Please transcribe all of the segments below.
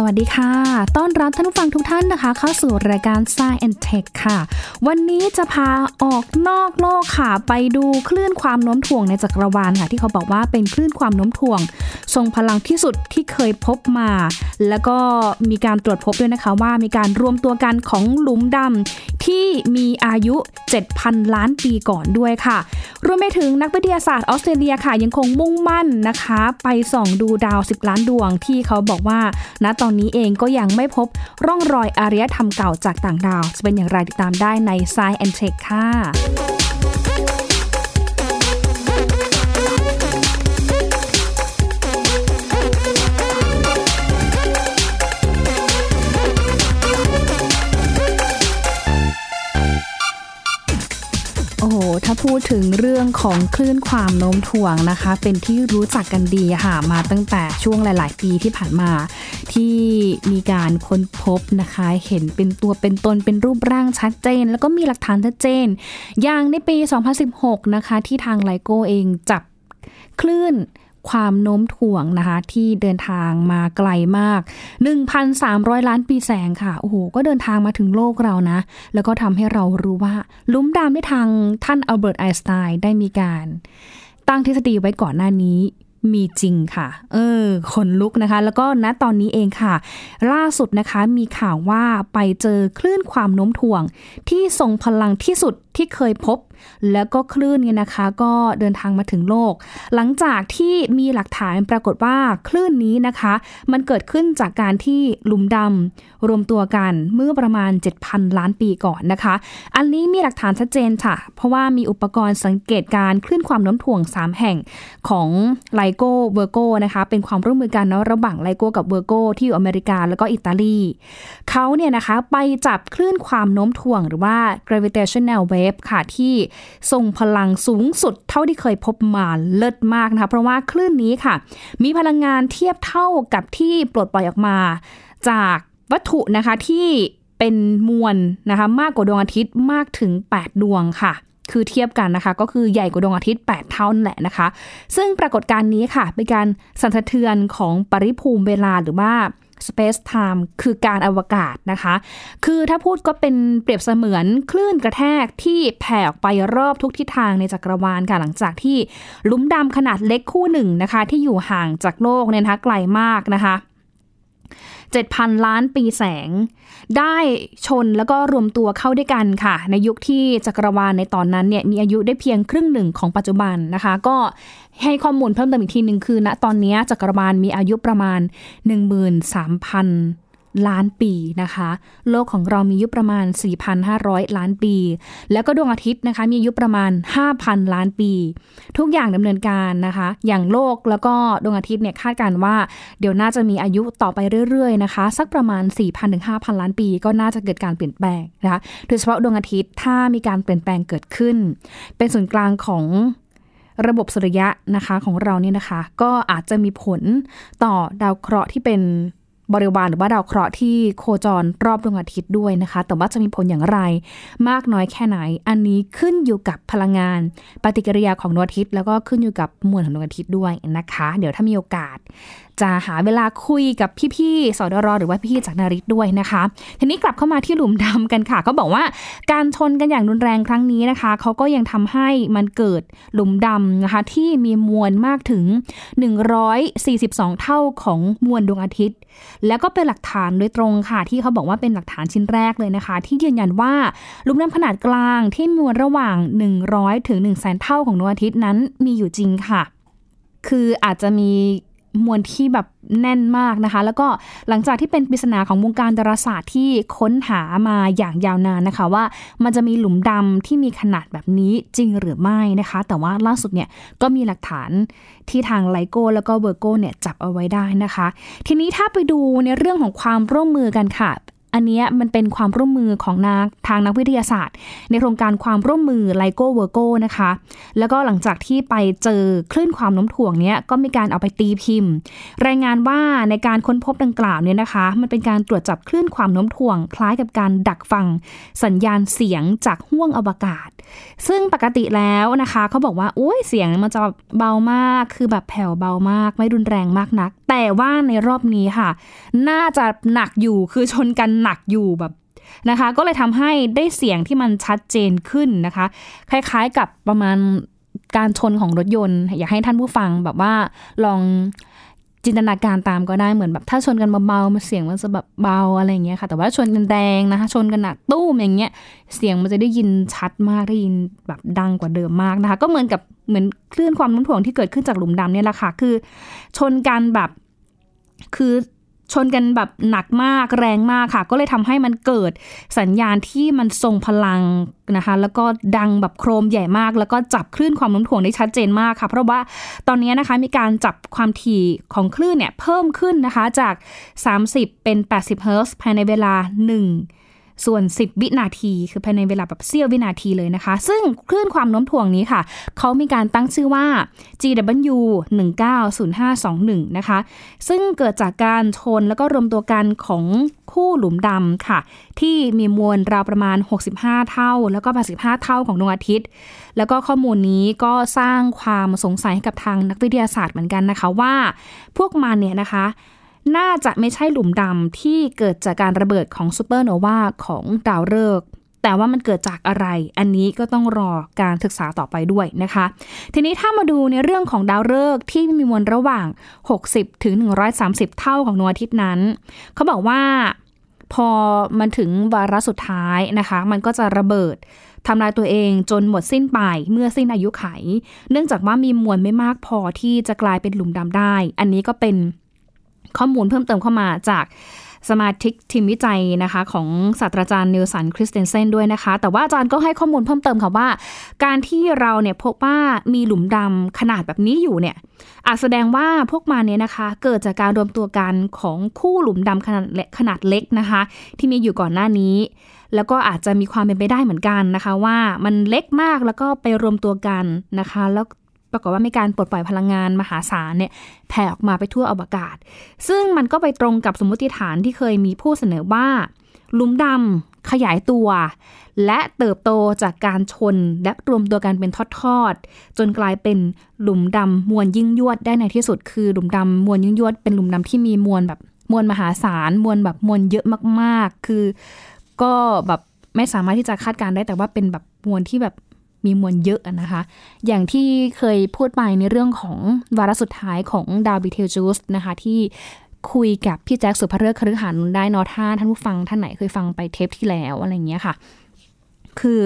สวัสดีค่ะ ต้อนรับท่านผู้ฟังทุกท่านนะคะ เข้าสู่รายการ Science and Tech ค่ะ วันนี้จะพาออกนอกโลกค่ะ ไปดูคลื่นความโน้มถ่วงในจักรวาลค่ะ ที่เขาบอกว่าเป็นคลื่นความโน้มถ่วง ทรงพลังที่สุดที่เคยพบมา แล้วก็มีการตรวจพบด้วยนะคะว่ามีการรวมตัวกันของหลุมดำ ที่มีอายุ 7,000 ล้านปีก่อนด้วยค่ะ รวมไปถึงนักวิทยาศาสตร์ออสเตรเลียค่ะ ยังคงมุ่งมั่นนะคะ ไปส่องดูดาว 10 ล้านดวงที่เขาบอกว่า ณตอนนี้เองก็ยังไม่พบร่องรอยอารยธรรมเก่าจากต่างดาว จะเป็นอย่างไรติดตามได้ใน Science and Tech ค่ะ พูดถึงเรื่องของคลื่นความโน้มถ่วงนะคะ เป็นที่รู้จักกันดีค่ะมาตั้งแต่ช่วงหลาย ๆ ปีที่ผ่านมา ที่มีการค้นพบนะคะ เห็นเป็นตัวเป็นตนเป็นรูปร่างชัดเจน แล้วก็มีหลักฐานชัดเจน อย่างในปี 2016 นะคะ ที่ทางไลโกเองจับคลื่น ความโน้มถ่วงนะคะ ที่เดินทางมาไกลมาก 1,300 ล้านปีแสงค่ะ โอ้โห ก็เดินทางมาถึงโลกเรานะ แล้วก็ทำให้เรารู้ว่าลุมดำที่ทางท่านอัลเบิร์ตไอน์สไตน์ได้มีการ ตั้งทฤษฎีไว้ก่อนหน้านี้มีจริงค่ะ เออขนลุกนะคะ แล้วก็ณตอนนี้เองค่ะ ล่าสุดนะคะ มีข่าวว่าไปเจอคลื่นความโน้มถ่วง ที่ทรงพลังที่สุดที่เคยพบ แล้วก็คลื่นเนี่ยนะคะ ก็เดินทางมาถึงโลก หลังจากที่มีหลักฐานปรากฏว่าคลื่นนี้นะคะ มันเกิดขึ้นจากการที่หลุมดำรวมตัวกันเมื่อประมาณ 7,000 ล้านปีก่อนนะคะ อันนี้มีหลักฐานชัดเจนค่ะ เพราะว่ามีอุปกรณ์สังเกตการคลื่นความโน้มถ่วง 3 แห่งของ LIGO Virgo นะคะ เป็นความร่วมมือกันเนาะระหว่าง LIGO กับ Virgo ที่อยู่อเมริกาแล้วก็อิตาลีเขาเนี่ยนะคะไปจับคลื่นความโน้มถ่วงหรือว่า gravitational wave ค่ะที่ทรงพลังสูงสุดเท่าที่เคยพบมาเลิศมากนะคะเพราะว่าคลื่นนี้ค่ะ มีพลังงานเทียบเท่ากับที่ปลดปล่อยออกมา จากวัตถุนะคะที่เป็นมวลนะคะมากกว่าดวงอาทิตย์มากถึง 8 ดวงค่ะ คือเทียบกันนะคะ ก็คือใหญ่กว่าดวงอาทิตย์ 8 เท่านั่นแหละนะคะ ซึ่งปรากฏการณ์นี้ค่ะ เป็นการสั่นสะเทือนของปริภูมิเวลาหรือว่า space time คือการอวกาศนะคะ คือถ้าพูดก็เป็นเปรียบเสมือนคลื่นกระแทกที่แผ่ออกไปรอบทุกทิศทางในจักรวาลค่ะ หลังจากที่หลุมดำขนาดเล็กคู่หนึ่งนะคะ ที่อยู่ห่างจากโลกเนี่ยนะคะไกลมากนะคะ 7,000 ล้านปีแสง ได้ชนแล้วก็รวมตัวเข้าด้วยกันค่ะ ในยุคที่จักรวาลในตอนนั้นเนี่ยมีอายุได้เพียงครึ่งหนึ่งของปัจจุบันนะคะ ก็ให้ข้อมูลเพิ่มเติมอีกทีหนึ่งคือณตอนนี้จักรวาลมีอายุประมาณ 13,000 ล้านปีนะคะ โลกของเรามีอายุประมาณ 4,500 ล้านปี แล้วก็ดวงอาทิตย์นะคะ มีอายุประมาณ 5,000 ล้านปี ทุกอย่างดำเนินการนะคะ อย่างโลกแล้วก็ดวงอาทิตย์เนี่ยคาดการณ์ว่า เดี๋ยวน่าจะมีอายุต่อไปเรื่อยๆนะคะ สักประมาณ 4,000ถึง5,000 ล้านปี ก็น่าจะเกิดการเปลี่ยนแปลงนะคะโดยเฉพาะดวงอาทิตย์ถ้ามีการเปลี่ยนแปลงเกิดขึ้น เป็นศูนย์กลางของระบบสุริยะนะคะของเราเนี่ยนะคะ ก็อาจจะมีผลต่อดาวเคราะห์ที่เป็น บริวารหรือว่าดาวเคราะห์ที่โคจรรอบดวงอาทิตย์ด้วยนะคะ แต่ว่าจะมีผลอย่างไร มากน้อยแค่ไหน อันนี้ขึ้นอยู่กับพลังงาน ปฏิกิริยาของดวงอาทิตย์ แล้วก็ขึ้นอยู่กับมวลของดวงอาทิตย์ด้วยนะคะ เดี๋ยวถ้ามีโอกาส จะหาเวลาคุยกับพี่ๆสดรหรือว่าพี่จากนาริตด้วยนะคะ ทีนี้กลับเข้ามาที่หลุมดำกันค่ะเขาบอกว่าการชนกันอย่างรุนแรงครั้งนี้นะคะเขาก็ยังทำให้มันเกิดหลุมดำนะคะที่มีมวลมากถึง 142 เท่าของมวลดวงอาทิตย์ แล้วก็เป็นหลักฐานโดยตรงค่ะ ที่เขาบอกว่าเป็นหลักฐานชิ้นแรกเลยนะคะ ที่ยืนยันว่าหลุมดำขนาดกลางที่มีมวลระหว่าง 100 ถึง1 0 0 0 0 0เท่าของดวงอาทิตย์นั้นมีอยู่จริงค่ะ คืออาจจะมี มวลที่แบบแน่นมากนะคะ แล้วก็หลังจากที่เป็นปริศนาของวงการดาราศาสตร์ที่ค้นหามาอย่างยาวนานนะคะ ว่ามันจะมีหลุมดำที่มีขนาดแบบนี้จริงหรือไม่นะคะ แต่ว่าล่าสุดเนี่ยก็มีหลักฐานที่ทางไลโก้แล้วก็เวอร์โกเนี่ยจับเอาไว้ได้นะคะ ทีนี้ถ้าไปดูในเรื่องของความร่วมมือกันค่ะ อันนี้มันเป็นความร่วมมือของนักทางนักวิทยาศาสตร์ ในโครงการความร่วมมือไลโกเวอร์โกนะคะ แล้วก็หลังจากที่ไปเจอคลื่นความโน้มถ่วงเนี้ยก็มีการเอาไปตีพิมพ์ รายงานว่าในการค้นพบดังกล่าวเนี่ยนะคะ มันเป็นการตรวจจับคลื่นความโน้มถ่วง คล้ายกับการดักฟัง สัญญาณเสียงจากห้วงอวกาศ ซึ่งปกติแล้วนะคะเขาบอกว่าโอ้ยเสียงมันจะเบามากคือแบบแผ่วเบามาก ไม่รุนแรงมากนัก แต่ว่าในรอบนี้ค่ะ น่าจะหนักอยู่คือชนกันหนักอยู่แบบนะคะ ก็เลยทำให้ได้เสียงที่มันชัดเจนขึ้นนะคะ คล้ายๆกับประมาณการชนของรถยนต์ อยากให้ท่านผู้ฟังแบบว่าลองจินตนาการตามก็ได้เหมือนแบบถ้าชนกันเบาๆมันเสียงมันจะแบบเบาอะไรอย่างเงี้ยค่ะ แต่ว่าชนกันแดงนะคะ ชนกันหนักตู้มอย่างเงี้ยเสียงมันจะได้ยินชัดมากได้ยินแบบดังกว่าเดิมมากนะคะ ก็เหมือนกับเหมือนคลื่นความโน้มถ่วงที่เกิดขึ้นจากหลุมดำเนี่ยแหละค่ะ คือ ชนกันแบบคือ ชนกันแบบหนักมากแรงมากค่ะ ก็เลยทำให้มันเกิดสัญญาณที่มันทรงพลังนะคะ แล้วก็ดังแบบโครมใหญ่มาก แล้วก็จับคลื่นความโน้มถ่วงได้ชัดเจนมากค่ะ เพราะว่าตอนนี้นะคะมีการจับความถี่ของคลื่นเนี่ยเพิ่มขึ้นนะคะจาก 30 เป็น 80 เฮิร์ตซ์ภายในเวลา 1 ส่วน 10 วินาที คือภายในเวลาแบบเสี้ยววินาทีเลยนะคะ ซึ่งคลื่นความโน้มถ่วงนี้ค่ะ เขามีการตั้งชื่อว่า GW 190521 นะคะ ซึ่งเกิดจากการชนแล้วก็รวมตัวกันของคู่หลุมดำค่ะ ที่มีมวลราวประมาณ 65 เท่า แล้วก็85 เท่าของดวงอาทิตย์ แล้วก็ข้อมูลนี้ก็สร้างความสงสัยให้กับทางนักวิทยาศาสตร์เหมือนกันนะคะว่า พวกมันเนี่ยนะคะ น่าจะไม่ใช่หลุมดำที่เกิดจากการระเบิดของซูเปอร์โนวาของดาวฤกษ์แต่ว่ามันเกิดจากอะไร อันนี้ก็ต้องรอการศึกษาต่อไปด้วยนะคะ ทีนี้ถ้ามาดูในเรื่องของดาวฤกษ์ที่มีมวลระหว่าง 60 ถึง 130 เท่าของดวงอาทิตย์นั้น เขาบอกว่าพอมันถึงวาระสุดท้ายนะคะ มันก็จะระเบิดทำลายตัวเองจนหมดสิ้นไปเมื่อสิ้นอายุไข เนื่องจากว่ามีมวลไม่มากพอที่จะกลายเป็นหลุมดำได้ อันนี้ก็เป็น ข้อมูลเพิ่มเติมเข้ามาจากสมาชิกทีมวิจัยนะคะของศาสตราจารย์นิวสันคริสเตนเซนด้วยนะคะ แต่ว่าอาจารย์ก็ให้ข้อมูลเพิ่มเติมค่ะว่า การที่เราเนี่ยพบว่ามีหลุมดำขนาดแบบนี้อยู่เนี่ยอาจแสดงว่าพวกมันเนี่ยนะคะ เกิดจากการรวมตัวกันของคู่หลุมดำขนาดเล็กขนาดเล็กนะคะ ที่มีอยู่ก่อนหน้านี้ แล้วก็อาจจะมีความเป็นไปได้เหมือนกันนะคะ ว่ามันเล็กมากแล้วก็ไปรวมตัวกันนะคะ แล้ว ปรากฏว่ามีการปลดปล่อยพลังงานมหาศาลเนี่ยแผ่ออกมาไปทั่วอวกาศ ซึ่งมันก็ไปตรงกับสมมติฐานที่เคยมีผู้เสนอว่าหลุมดำขยายตัว และเติบโตจากการชนและรวมตัวกันเป็นทอดๆจนกลายเป็นหลุมดำมวลยิ่งยวดได้ในที่สุด คือหลุมดำมวลยิ่งยวดเป็นหลุมดำที่มีมวลแบบมวลมหาศาลมวลแบบมวลเยอะมาก ๆ คือก็แบบไม่สามารถที่จะคาดการได้แต่ว่าเป็นแบบมวลที่แบบ มีมวลเยอะนะคะ อย่างที่เคยพูดไปในเรื่องของวาระสุดท้ายของดาวบิเทลจูสนะคะที่คุยกับพี่แจ็คสุภเริศคฤหันได้นอท่าท่านผู้ฟังท่านไหนเคยฟังไปเทปที่แล้วอะไรเงี้ยค่ะ คือ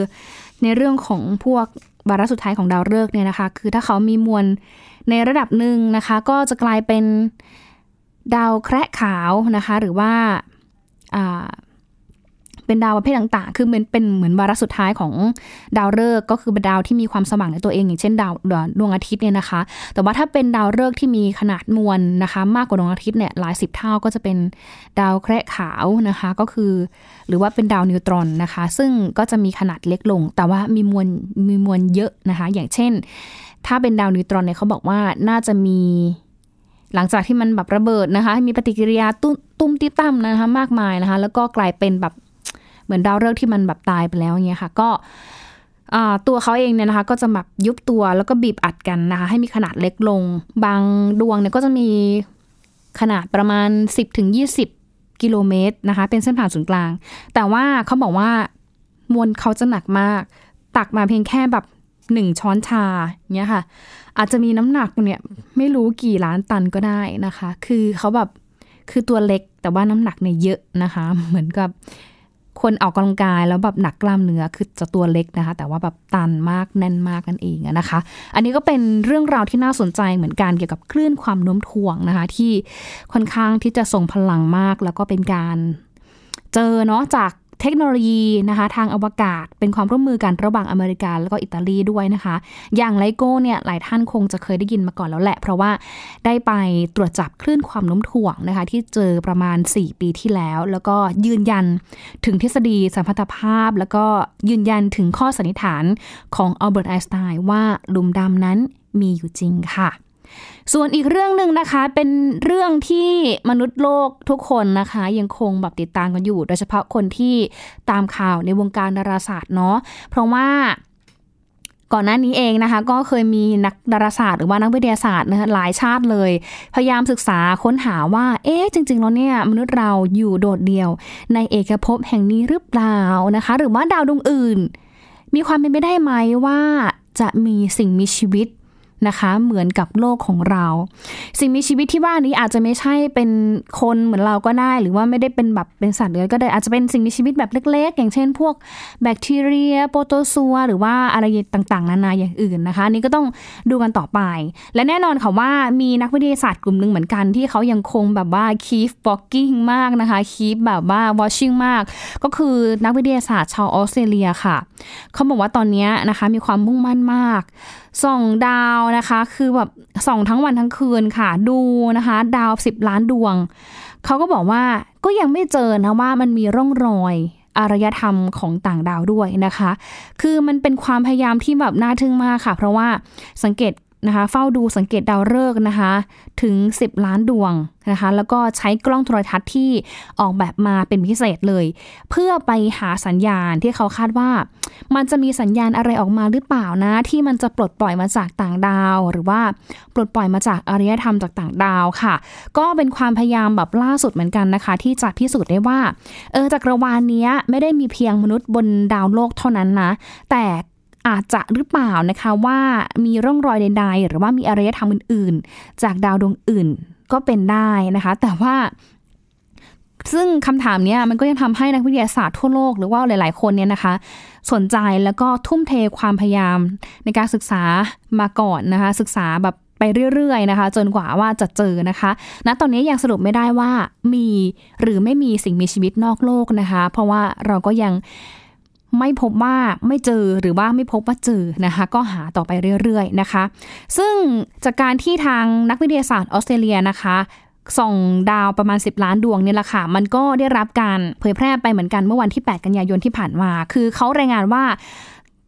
ในเรื่องของพวกวาระสุดท้ายของดาวฤกษ์เนี่ยนะคะ คือถ้าเขามีมวลในระดับหนึ่งนะคะ ก็จะกลายเป็นดาวแคระขาวนะคะ หรือว่า เป็นดาวประเภทต่างๆ คือเหมือนเป็นเหมือนวาระสุดท้ายของดาวฤกษ์ก็คือเป็นดาวที่มีความสว่างในตัวเองอย่างเช่นดาวดวงอาทิตย์เนี่ยนะคะ แต่ว่าถ้าเป็นดาวฤกษ์ที่มีขนาดมวลนะคะ มากกว่าดวงอาทิตย์เนี่ยหลายสิบเท่าก็จะเป็นดาวแคระขาวนะคะก็คือ หรือว่าเป็นดาวนิวตรอนนะคะ ซึ่งก็จะมีขนาดเล็กลง แต่ว่ามีมวลมีมวลเยอะนะคะ อย่างเช่น ถ้าเป็นดาวนิวตรอนเนี่ยเขาบอกว่าน่าจะมีหลังจากที่มันแบบระเบิดนะคะ มีปฏิกิริยาตุ้มติตั้มนะคะมากมายนะคะ แล้วก็กลายเป็นแบบ มือนดาวฤกษ์ที่มันแบบตายไปแล้วเงี้ยค่ะ ก็ตัวเขาเองเนี่ยนะคะ ก็จะแบบยุบตัวแล้วก็บีบอัดกันนะคะ ให้มีขนาดเล็กลง บางดวงเนี่ยก็จะมีขนาดประมาณ 10ถึง20 กิโลเมตรนะคะ เป็นเส้นผ่านศูนย์กลาง แต่ว่าเขาบอกว่ามวลเขาจะหนักมาก ตักมาเพียงแค่แบบหนึ่งช้อนชาเนี่ยค่ะ อาจจะมีน้ำหนักเนี่ยไม่รู้กี่ล้านตันก็ได้นะคะ คือเขาแบบคือตัวเล็กแต่ว่าน้ำหนักเนี่ยเยอะนะคะ เหมือนกับ คนออกกำลังกายแล้วแบบหนักกล้ามเนื้อคือจะตัวเล็กนะคะ แต่ว่าแบบตันมากแน่นมากนั่นเองนะคะ อันนี้ก็เป็นเรื่องราวที่น่าสนใจเหมือนกันเกี่ยวกับคลื่นความโน้มถ่วงนะคะ ที่ค่อนข้างที่จะส่งพลังมาก แล้วก็เป็นการเจอเนาะจาก เทคโนโลยีนะคะทางอวกาศ เป็นความร่วมมือกันระหว่างอเมริกาแล้วก็อิตาลีด้วยนะคะ อย่างไลโก้เนี่ยหลายท่านคงจะเคยได้ยินมาก่อนแล้วแหละ เพราะว่าได้ไปตรวจจับคลื่นความโน้มถ่วงนะคะ ที่เจอประมาณ 4 ปีที่แล้ว แล้วก็ยืนยันถึงทฤษฎีสัมพัทธภาพ แล้วก็ยืนยันถึงข้อสันนิษฐานของอัลเบิร์ตไอน์สไตน์ว่าหลุมดำนั้นมีอยู่จริงค่ะ ส่วนอีกเรื่องหนึ่งนะคะเป็นเรื่องที่มนุษย์โลกทุกคนนะคะ ยังคงแบบติดตามกันอยู่ โดยเฉพาะคนที่ตามข่าวในวงการดาราศาสตร์เนาะเพราะว่าก่อนหน้านี้เองนะคะ ก็เคยมีนักดาราศาสตร์หรือว่านักวิทยาศาสตร์นะคะหลายชาติเลย พยายามศึกษาค้นหาว่า เอ๊ะจริง ๆ แล้วเนี่ยมนุษย์เราอยู่โดดเดี่ยว ในเอกภพแห่งนี้หรือเปล่านะคะ หรือว่าดาวดวงอื่น มีความเป็นไปได้ไหมว่าจะมีสิ่งมีชีวิต นะคะเหมือนกับโลกของเรา สิ่งมีชีวิตที่ว่านี้อาจจะไม่ใช่เป็นคนเหมือนเราก็ได้ หรือว่าไม่ได้เป็นแบบเป็นสัตว์เลื้อยก็ได้อาจจะเป็นสิ่งมีชีวิตแบบเล็ก ๆ อย่างเช่น พวกแบคทีเรีย โปรโตซัวหรือว่าอะไรต่างๆ นานาอย่างอื่นนะคะนี่ก็ต้องดูกันต่อไป และแน่นอนค่ะว่ามีนักวิทยาศาสตร์กลุ่มหนึ่งเหมือนกันที่เขายังคงแบบว่า keep walking มากนะคะ keep แบบว่า watching มาก ก็คือนักวิทยาศาสตร์ชาวออสเตรเลียค่ะ เขาบอกว่าตอนนี้นะคะมีความมุ่งมั่นมากส่องดาวนะคะ คือแบบส่องทั้งวันทั้งคืนค่ะ ดูนะคะ ดาวสิบล้านดวง เขาก็บอกว่าก็ยังไม่เจอนะว่ามันมีร่องรอยอารยธรรมของต่างดาวด้วยนะคะ คือมันเป็นความพยายามที่แบบน่าทึ่งมากค่ะ เพราะว่าสังเกต นะคะเฝ้าดูสังเกตดาวฤกษ์นะคะถึง 10 ล้านดวงนะคะแล้วก็ใช้กล้องโทรทัศน์ที่ออกแบบมาเป็นพิเศษเลย เพื่อไปหาสัญญาณที่เขาคาดว่า มันจะมีสัญญาณอะไรออกมาหรือเปล่านะที่มันจะปลดปล่อยมาจากต่างดาว หรือว่าปลดปล่อยมาจากอารยธรรมจากต่างดาวค่ะ ก็เป็นความพยายามแบบล่าสุดเหมือนกันนะคะ ที่จะพิสูจน์ได้ว่าเออจักรวาลนี้ไม่ได้มีเพียงมนุษย์บนดาวโลกเท่านั้นนะแต่ อาจจะหรือเปล่านะคะว่ามีร่องรอยใด ๆ หรือว่ามีอารยธรรมอื่น ๆ จากดาวดวงอื่นก็เป็นได้นะคะ แต่ว่าซึ่งคำถามนี้มันก็ยังทำให้นักวิทยาศาสตร์ทั่วโลกหรือว่าหลาย ๆ คนเนี่ยนะคะ สนใจแล้วก็ทุ่มเทความพยายามในการศึกษามาก่อนนะคะ ศึกษาแบบไปเรื่อย ๆ นะคะ จนกว่าว่าจะเจอนะคะณตอนนี้ยังสรุปไม่ได้ว่ามีหรือไม่มีสิ่งมีชีวิตนอกโลกนะคะ เพราะว่าเราก็ยัง ไม่พบว่าไม่เจอหรือว่าไม่พบว่าเจอนะคะ ก็หาต่อไปเรื่อยๆนะคะ ซึ่งจากการที่ทางนักวิทยาศาสตร์ออสเตรเลียนะคะส่องดาวประมาณ 10 ล้านดวงเนี่ยแหละค่ะ มันก็ได้รับการเผยแพร่ไปเหมือนกันเมื่อวันที่ 8 กันยายนที่ผ่านมา คือเขารายงานว่า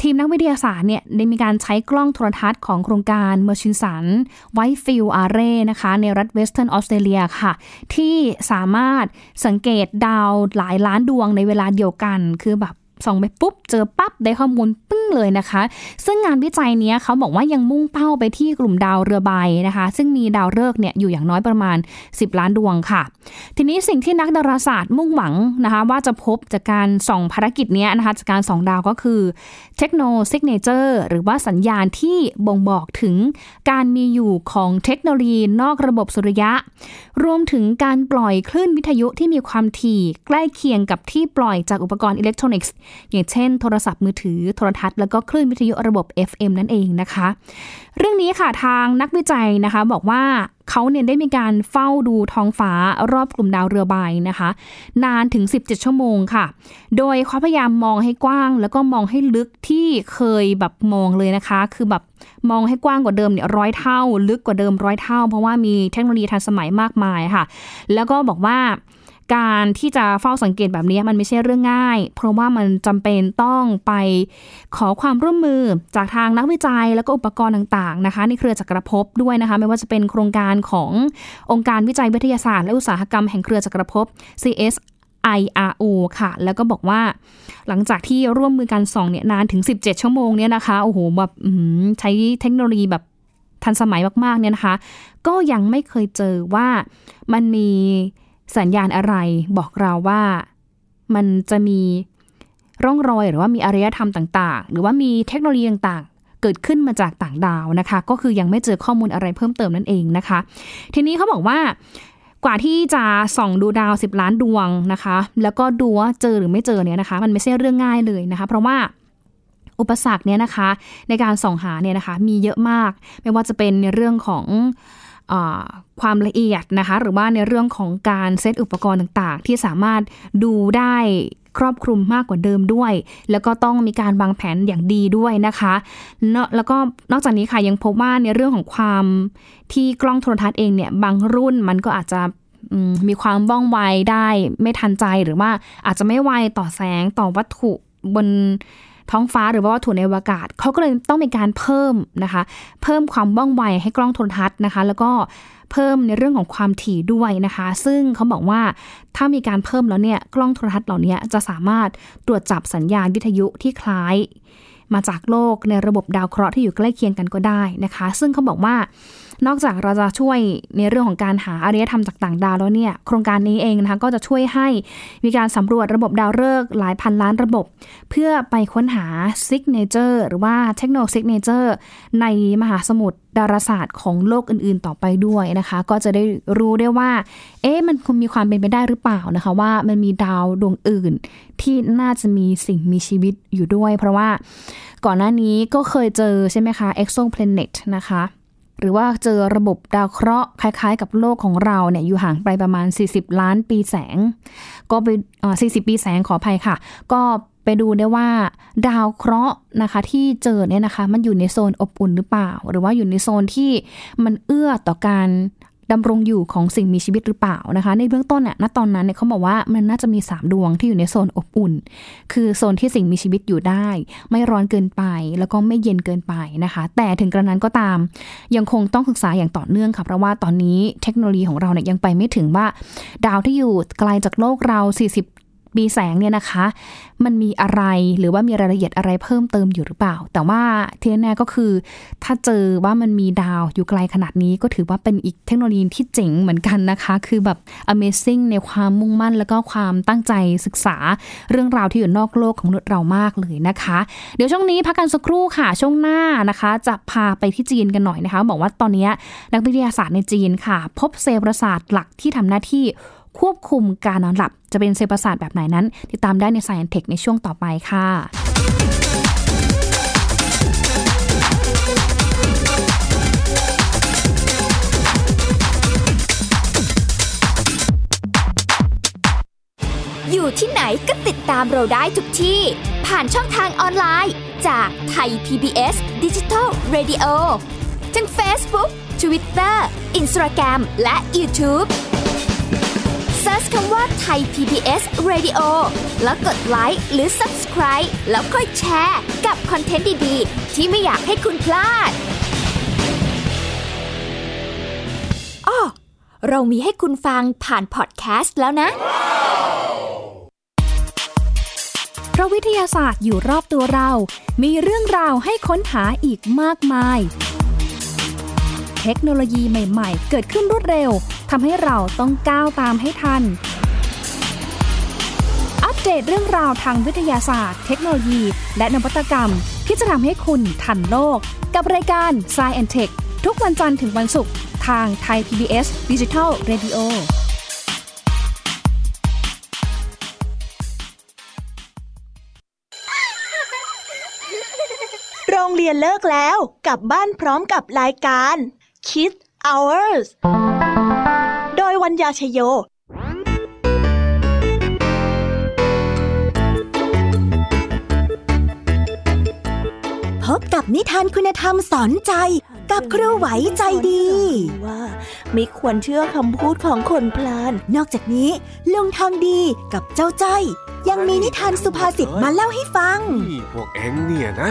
ทีมนักวิทยาศาสตร์เนี่ยได้มีการใช้กล้องโทรทรรศน์ของโครงการ Murchison Widefield Array นะคะ ในรัฐเวสเทิร์นออสเตรเลียค่ะ ที่สามารถสังเกตดาวหลายล้านดวงในเวลาเดียวกัน คือแบบ ส่องไปปุ๊บ เจอปั๊บได้ข้อมูลปึ้งเลยนะคะ ซึ่งงานวิจัยนี้เขาบอกว่ายังมุ่งเป้าไปที่กลุ่มดาวเรือใบนะคะ ซึ่งมีดาวฤกษ์เนี่ยอยู่อย่างน้อยประมาณ 10 ล้านดวงค่ะ ทีนี้สิ่งที่นักดาราศาสตร์มุ่งหวังนะคะ ว่าจะพบจากการส่องภารกิจนี้นะคะ จากการส่องดาวก็คือ technosignature หรือว่าสัญญาณที่บ่งบอกถึงการมีอยู่ของเทคโนโลยีนอกระบบสุริยะ รวมถึงการปล่อยคลื่นวิทยุที่มีความถี่ใกล้เคียงกับที่ปล่อยจากอุปกรณ์อิเล็กทรอนิกส์อย่างเช่น โทรศัพท์มือถือ โทรทัศน์แล้วก็คลื่นวิทยุระบบ FM นั่นเองนะคะ เรื่องนี้ค่ะทางนักวิจัยนะคะบอกว่าเขาเนี่ยได้มีการเฝ้าดูท้องฟ้ารอบกลุ่มดาวเรือใบนะคะ นานถึง 17 ชั่วโมงค่ะ โดยเขาพยายามมองให้กว้าง แล้วก็มองให้ลึกที่เคยแบบมองเลยนะคะ คือแบบมองให้กว้างกว่าเดิมเนี่ยร้อยเท่า ลึกกว่าเดิมร้อยเท่า เพราะว่ามีเทคโนโลยีทันสมัยมากมายค่ะ แล้วก็บอกว่า การที่จะเฝ้าสังเกตแบบนี้มันไม่ใช่เรื่องง่าย เพราะว่ามันจำเป็นต้องไปขอความร่วมมือจากทางนักวิจัย แล้วก็อุปกรณ์ต่างๆนะคะ ในเครือจักรภพด้วยนะคะ ไม่ว่าจะเป็นโครงการขององค์การวิจัยวิทยาศาสตร์และอุตสาหกรรมแห่งเครือจักรภพ CS IRO ค่ะ แล้วก็บอกว่า หลังจากที่ร่วมมือกันส่องเนี่ยนานถึง 17 ชั่วโมงเนี่ยนะคะ โอ้โหแบบใช้เทคโนโลยีแบบทันสมัยมากๆเนี่ยนะคะ ก็ยังไม่เคยเจอว่ามันมี สัญญาณอะไรบอกเราว่ามันจะมีร่องรอยหรือว่ามีอารยธรรมต่าง ๆ หรือว่ามีเทคโนโลยีต่าง ๆ เกิดขึ้นมาจากต่างดาวนะคะ ก็คือยังไม่เจอข้อมูลอะไรเพิ่มเติมนั่นเองนะคะ ทีนี้เขาบอกว่ากว่าที่จะส่องดูดาว 10 ล้านดวงนะคะ แล้วก็ดูว่าเจอหรือไม่เจอเนี่ยนะคะ มันไม่ใช่เรื่องง่ายเลยนะคะ เพราะว่าอุปสรรคเนี่ยนะคะในการส่องหาเนี่ยนะคะมีเยอะมาก ไม่ว่าจะเป็นในเรื่องของ ความละเอียดนะคะ หรือว่าในเรื่องของการเซตอุปกรณ์ต่างๆ ที่สามารถดูได้ครอบคลุมมากกว่าเดิมด้วย แล้วก็ต้องมีการวางแผนอย่างดีด้วยนะคะแล้วก็นอกจากนี้ค่ะยังพบว่าในเรื่องของความที่กล้องโทรทัศน์เองเนี่ยบางรุ่นมันก็อาจจะมีความว่องไวได้ไม่ทันใจหรือว่าอาจจะไม่ไวต่อแสงต่อวัตถุบน ท้องฟ้าหรือว่าวัตถุในอวกาศเขาก็เลยต้องมีการเพิ่มนะคะ เพิ่มความว่องไวให้กล้องโทรทัศน์นะคะ แล้วก็เพิ่มในเรื่องของความถี่ด้วยนะคะ ซึ่งเขาบอกว่าถ้ามีการเพิ่มแล้วเนี่ยกล้องโทรทรรศน์เหล่านี้จะสามารถตรวจจับสัญญาณวิทยุที่คล้าย มาจากโลกในระบบดาวเคราะห์ที่อยู่ใกล้เคียงกันก็ได้นะคะ ซึ่งเขาบอกว่านอกจากเราจะช่วยในเรื่องของการหาอารยธรรมจากต่างดาวแล้วเนี่ย โครงการนี้เองนะคะก็จะช่วยให้มีการสำรวจระบบดาวฤกษ์หลายพันล้านระบบ เพื่อไปค้นหา signature หรือว่า technosignatureในมหาสมุทรดาราศาสตร์ของโลกอื่นๆ ต่อไปด้วยนะคะ ก็จะได้รู้ได้ว่า เอ๊ะมันคงมีความเป็นไปได้หรือเปล่านะคะ ว่ามันมีดาวดวงอื่น ที่น่าจะมีสิ่งมีชีวิตอยู่ด้วย เพราะว่าก่อนหน้านี้ก็เคยเจอใช่ไหมคะ exoplanet นะคะ หรือว่าเจอระบบดาวเคราะห์คล้ายๆ กับโลกของเราเนี่ยอยู่ห่างไปประมาณ 40 ล้านปีแสง ก็ไป40ปีแสงขออภัยค่ะ ก็ไปดูได้ว่าดาวเคราะห์นะคะที่เจอเนี่ยนะคะ มันอยู่ในโซนอบอุ่นหรือเปล่า หรือว่าอยู่ในโซนที่มันเอื้อต่อการ ดำรงอยู่ของสิ่งมีชีวิตหรือเปล่านะคะ ในเบื้องต้นเนี่ยณตอนนั้นเนี่ยเขาบอกว่ามันน่าจะมี 3 ดวงที่อยู่ในโซนอบอุ่น คือโซนที่สิ่งมีชีวิตอยู่ได้ ไม่ร้อนเกินไป แล้วก็ไม่เย็นเกินไปนะคะ แต่ถึงกระนั้นก็ตาม ยังคงต้องศึกษาอย่างต่อเนื่องค่ะเพราะว่าตอนนี้เทคโนโลยีของเราเนี่ยยังไปไม่ถึงว่า ดาวที่อยู่ไกลจากโลกเรา 40 ปีแสงเนี่ยนะคะ มันมีอะไรหรือว่ามีรายละเอียดอะไรเพิ่มเติมอยู่หรือเปล่า แต่ว่าที่แน่ก็คือ ถ้าเจอว่ามันมีดาวอยู่ไกลขนาดนี้ก็ถือว่าเป็นอีกเทคโนโลยีที่เจ๋งเหมือนกันนะคะ คือแบบ Amazing ในความมุ่งมั่น แล้วก็ความตั้งใจศึกษาเรื่องราวที่อยู่นอกโลกของมนุษย์เรามากเลยนะคะ เดี๋ยวช่วงนี้พักกันสักครู่ค่ะช่วงหน้านะคะ จะพาไปที่จีนกันหน่อยนะคะ บอกว่าตอนนี้นักวิทยาศาสตร์ในจีนค่ะ พบเซลล์ประสาทหลักที่ทำหน้าที่ ควบคุมการนอนหลับ จะเป็นเซลล์ประสาทแบบไหนนั้น ติดตามได้ใน Science Tech ในช่วงต่อไปค่ะอยู่ที่ไหนก็ติดตามเราได้ทุกที่ ผ่านช่องทางออนไลน์ จากไทย PBS Digital Radio ทั้ง Facebook Twitter Instagram และ YouTube search คำว่าไทย PBS Radio แล้วกดไลค์หรือ Subscribe แล้วค่อยแชร์ กับคอนเทนต์ดี ๆ ที่ไม่อยากให้คุณพลาดอ๋อเรามีให้คุณฟังผ่านพอดแคสต์แล้วนะเพราะวิทยาศาสตร์อยู่รอบตัวเรา มีเรื่องราวให้ค้นหาอีกมากมาย เทคโนโลยีใหม่ ๆ เกิดขึ้นรวดเร็วทำให้เราต้องก้าวตามให้ทัน อัปเดตเรื่องราวทางวิทยาศาสตร์ เทคโนโลยี และนวัตกรรมที่จะทำให้คุณทันโลก กับรายการ s c i e n t e c h ทุกวันจันทร์ถึงวันศุกร์ทางไทย PBS Digital Radio โรงเรียนเลิกแล้วกลับบ้านพร้อมกับรายการ Kids Hours โดยวัญญาชยโยพบกับนิทานคุณธรรมสอนใจกับครูไหวใจดี ว่าไม่ควรเชื่อคำพูดของคนพลาน นอกจากนี้ลุงทองดีกับเจ้าจ้อยยังมีนิทานสุภาษิตมาเล่าให้ฟังนี่พวกเอ็งเนี่ยนะ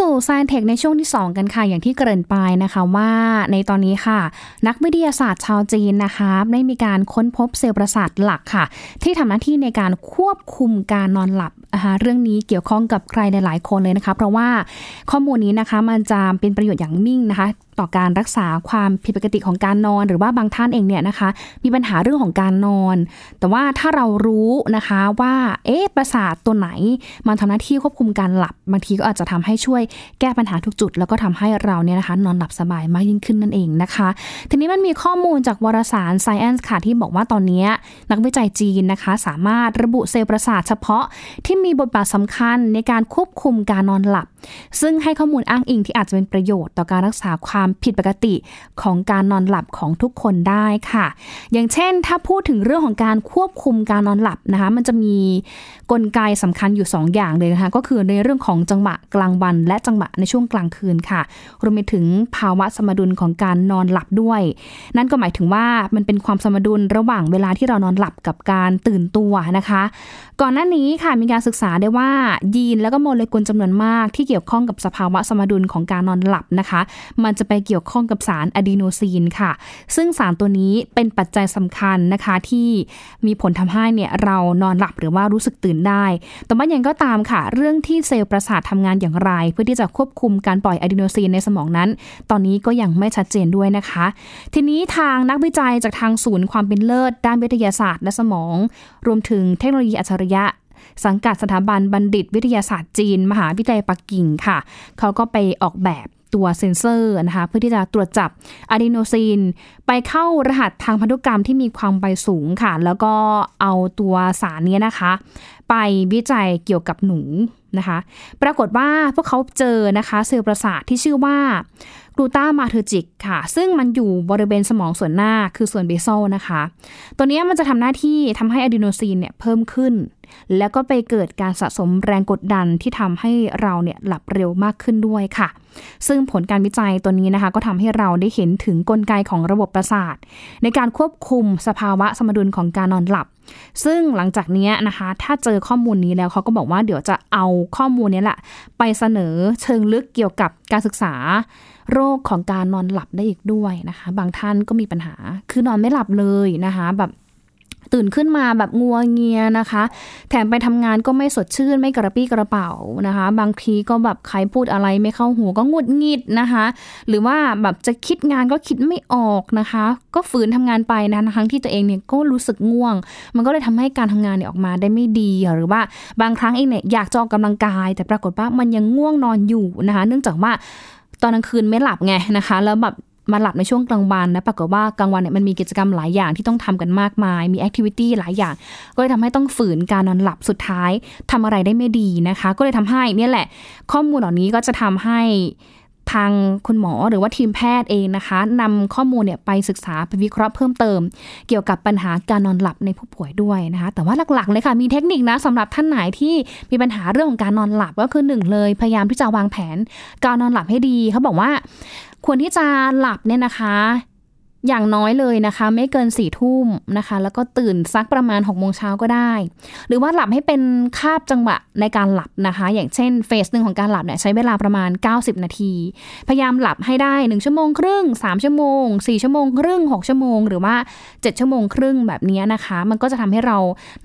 สู่ s ซ i e n เทคในช่วงที่ 2 กันค่ะ อย่างที่เกริ่นไปนะคะว่าในตอนนี้ค่ะ นักวิทยาศาสตร์ชาวจีนนะคะได้มีการค้นพบเซลล์ประสาทหลักค่ะ ที่ทำหน้าที่ในการควบคุมการนอนหลับนะคะเรื่องนี้เกี่ยวข้องกับใครหลายๆคนเลยนะคะ เพราะว่าข้อมูลนี้นะคะมันจะเป็นประโยชน์อย่างมิ่งนะคะ ต่อการรักษาความผิดปกติของการนอน หรือว่าบางท่านเองเนี่ยนะคะ มีปัญหาเรื่องของการนอน แต่ว่าถ้าเรารู้นะคะว่าเอ๊ะประสาทตัวไหน มันทำหน้าที่ควบคุมการหลับบางทีก็อาจจะทำให้ช่วยแก้ปัญหาทุกจุด แล้วก็ทำให้เราเนี่ยนะคะนอนหลับสบายมากยิ่งขึ้นนั่นเองนะคะ ทีนี้มันมีข้อมูลจากวารสาร Science ค่ะที่บอกว่าตอนนี้นักวิจัยจีนนะคะ สามารถระบุเซลล์ประสาทเฉพาะที่มีบทบาทสำคัญในการควบคุมการนอนหลับ ซึ่งให้ข้อมูลอ้างอิงที่อาจจะเป็นประโยชน์ต่อการรักษาความผิดปกติของการนอนหลับของทุกคนได้ค่ะ อย่างเช่นถ้าพูดถึงเรื่องของการควบคุมการนอนหลับนะคะ มันจะมีกลไกสำคัญอยู่ 2 อย่างเลยนะคะก็คือในเรื่องของจังหวะกลางวันและจังหวะในช่วงกลางคืนค่ะรวมไปถึงภาวะสมดุลของการนอนหลับด้วย นั่นก็หมายถึงว่ามันเป็นความสมดุลระหว่างเวลาที่เรานอนหลับกับการตื่นตัวนะคะ ก่อนหน้านี้ค่ะมีการศึกษาได้ว่ายีนแล้วก็โมเลกุลจำนวนมาก ที่เกี่ยวข้องกับสภาวะสมดุลของการนอนหลับนะคะ มันจะไปเกี่ยวข้องกับสารอะดีโนซีนค่ะ ซึ่งสารตัวนี้เป็นปัจจัยสำคัญนะคะที่มีผลทำให้เนี่ยเรานอนหลับหรือว่ารู้สึกตื่นได้ แต่ว่ายังก็ตามค่ะ เรื่องที่เซลล์ประสาททำงานอย่างไร เพื่อที่จะควบคุมการปล่อยอะดีโนซีนในสมองนั้น ตอนนี้ก็ยังไม่ชัดเจนด้วยนะคะ ทีนี้ทางนักวิจัยจากทางศูนย์ความเป็นเลิศ ด้านวิทยาศาสตร์และสมอง รวมถึงเทคโนโลยีอัจฉริยะสังกัดสถาบันบัณฑิตวิทยาศาสตร์จีน มหาวิทยาลัยปักกิ่งค่ะ เขาก็ไปออกแบบตัวเซ็นเซอร์นะคะ เพื่อที่จะตรวจจับอะดีโนซีน ไปเข้ารหัสทางพันธุกรรมที่มีความไวสูงค่ะ แล้วก็เอาตัวสารนี้นะคะ ไปวิจัยเกี่ยวกับหนู นะคะ ปรากฏว่าพวกเขาเจอนะคะเซลล์ประสาทที่ชื่อว่า glutamatergic ค่ะ ซึ่งมันอยู่บริเวณสมองส่วนหน้าคือส่วน basal นะคะ ตัวนี้มันจะทำหน้าที่ทำให้อะดีโนซีนเนี่ยเพิ่มขึ้น แล้วก็ไปเกิดการสะสมแรงกดดันที่ทำให้เราเนี่ยหลับเร็วมากขึ้นด้วยค่ะ ซึ่งผลการวิจัยตัวนี้นะคะ ก็ทำให้เราได้เห็นถึงกลไกของระบบประสาท ในการควบคุมสภาวะสมดุลของการนอนหลับ ซึ่งหลังจากนี้นะคะ ถ้าเจอข้อมูลนี้แล้วเขาก็บอกว่าเดี๋ยวจะเอาข้อมูลนี้แหละไปเสนอเชิงลึกเกี่ยวกับการศึกษา โรคของการนอนหลับได้อีกด้วยนะคะ บางท่านก็มีปัญหา คือนอนไม่หลับเลยนะคะ แบบตื่นขึ้นมาแบบงัวเงียนะคะ แถมไปทำงานก็ไม่สดชื่นไม่กระปี้กระเป๋านะคะ บางทีก็แบบใครพูดอะไรไม่เข้าหูก็งุดงิดนะคะ หรือว่าแบบจะคิดงานก็คิดไม่ออกนะคะ ก็ฝืนทำงานไปนะทั้งที่ตัวเองเนี่ยก็รู้สึกง่วง มันก็เลยทำให้การทำงานเนี่ยออกมาได้ไม่ดีหรือว่าบางครั้งเองเนี่ยอยากจะออกกำลังกาย แต่ปรากฏว่ามันยังง่วงนอนอยู่นะคะ เนื่องจากว่า ตอนกลางคืนไม่หลับไงนะคะ แล้วแบบมาหลับในช่วงกลางวันนะปรากฏว่ากลางวันเนี่ยมันมีกิจกรรมหลายอย่างที่ต้องทำกันมากมาย มีแอคทิวิตี้หลายอย่าง ก็เลยทำให้ต้องฝืนการนอนหลับสุดท้ายทำอะไรได้ไม่ดีนะคะ ก็เลยทำให้เนี่ยแหละ ข้อมูลเหล่านี้ก็จะทำให้ ทางคุณหมอหรือว่าทีมแพทย์เองนะคะนำข้อมูลเนี่ยไปศึกษาไปวิเคราะห์เพิ่มเติม เกี่ยวกับปัญหาการนอนหลับในผู้ป่วยด้วยนะคะ แต่ว่าหลักๆเลยค่ะมีเทคนิคนะสำหรับท่านไหนที่มีปัญหาเรื่องของการนอนหลับก็คือหนึ่งเลยพยายามที่จะวางแผน การนอนหลับให้ดีเขาบอกว่าควรที่จะหลับเนี่ยนะคะ อย่างน้อยเลยนะคะ ไม่เกินสี่ทุ่มนะคะ แล้วก็ตื่นสักประมาณ6กโมงเช้าก็ได้ หรือว่าหลับให้เป็นคาบจังหวะในการหลับนะคะ อย่างเช่นเฟสหนึ่งของการหลับเนี่ยใช้เวลาประมาณ 90 นาที พยายามหลับให้ได้ 1 ชั่วโมงครึ่ง 3 ชั่วโมง 4 ชั่วโมงครึ่ง 6 ชั่วโมง หรือว่า 7 ชั่วโมงครึ่งแบบนี้นะคะ มันก็จะทำให้เรา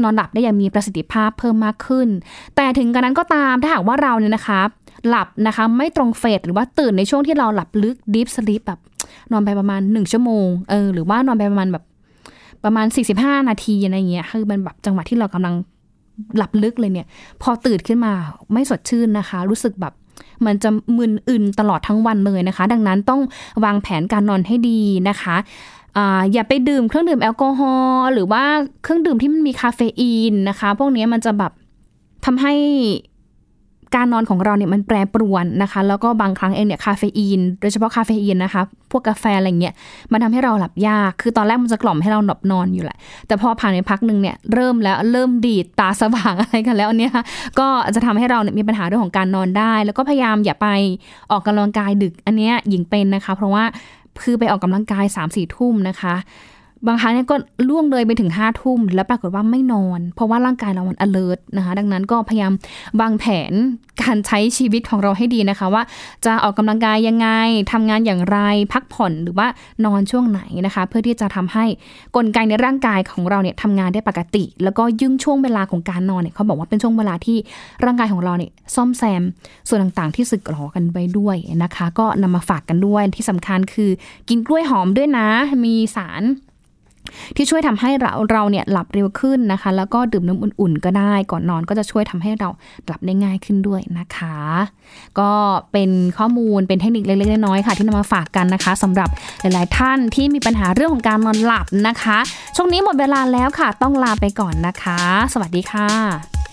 นอนหลับได้อย่างมีประสิทธิภาพเพิ่มมากขึ้น แต่ถึงกระนั้นก็ตามถ้าหากว่าเราเนี่ยนะคะหลับนะคะไม่ตรงเฟสหรือว่าตื่นในช่วงที่เราหลับลึก deep sleep แบบ นอนไปประมาณ1ชั่วโมงเออหรือว่านอนไปประมาณแบบประมาณ 45 นาทีอะไรเงี้ย คือมันแบบจังหวะที่เรากำลังหลับลึกเลยเนี่ย พอตื่นขึ้นมาไม่สดชื่นนะคะ รู้สึกแบบมันจะมึนอึนตลอดทั้งวันเลยนะคะ ดังนั้นต้องวางแผนการนอนให้ดีนะคะอ่าอย่าไปดื่มเครื่องดื่มแอลกอฮอล์หรือว่าเครื่องดื่มที่มันมีคาเฟอีนนะคะ พวกนี้มันจะแบบทำให้ การนอนของเราเนี่ยมันแปรปรวนนะคะ แล้วก็บางครั้งเองเนี่ยคาเฟอีน โดยเฉพาะคาเฟอีนนะคะ พวกกาแฟอะไรเงี้ย มันทำให้เราหลับยาก คือตอนแรกมันจะกล่อมให้เราหลับนอนอยู่แหละ แต่พอผ่านไปพักหนึ่งเนี่ยเริ่มแล้วเริ่มดีดตาสว่างอะไรกันแล้วเนี่ยก็จะทำให้เราเนี่ยมีปัญหาเรื่องของการนอนได้ แล้วก็พยายามอย่าไปออกกำลังกายดึก อันเนี้ยหญิงเป็นนะคะ เพราะว่าคือไปออกกำลังกาย3ามสี่ทุ่มนะคะ บางครั้งเนี่ยก็ล่วงเลยไปถึงห้าทุ่มแล้วปรากฏว่าไม่นอน เพราะว่าร่างกายเรามัน alert นะคะ ดังนั้นก็พยายามวางแผนการใช้ชีวิตของเราให้ดีนะคะ ว่าจะออกกำลังกายยังไงทำงานอย่างไรพักผ่อนหรือว่านอนช่วงไหนนะคะ เพื่อที่จะทำให้กลไกในร่างกายของเราเนี่ยทำงานได้ปกติ แล้วก็ยึ่งช่วงเวลาของการนอนเนี่ยเขาบอกว่าเป็นช่วงเวลาที่ร่างกายของเราเนี่ยซ่อมแซมส่วนต่างๆ ที่สึกหรอกันไปด้วยนะคะ ก็นำมาฝากกันด้วยที่สำคัญคือกินกล้วยหอมด้วยนะมีสาร ที่ช่วยทำให้เราเราเนี่ยหลับเร็วขึ้นนะคะ แล้วก็ดื่มน้ำอุ่นๆก็ได้ ก่อนนอนก็จะช่วยทำให้เราหลับได้ง่ายขึ้นด้วยนะคะ ก็เป็นข้อมูลเป็นเทคนิคเล็กๆน้อยๆค่ะ ที่นำมาฝากกันนะคะสำหรับหลายๆท่านที่มีปัญหาเรื่องของการนอนหลับนะคะ ช่วงนี้หมดเวลาแล้วค่ะ ต้องลาไปก่อนนะคะ สวัสดีค่ะ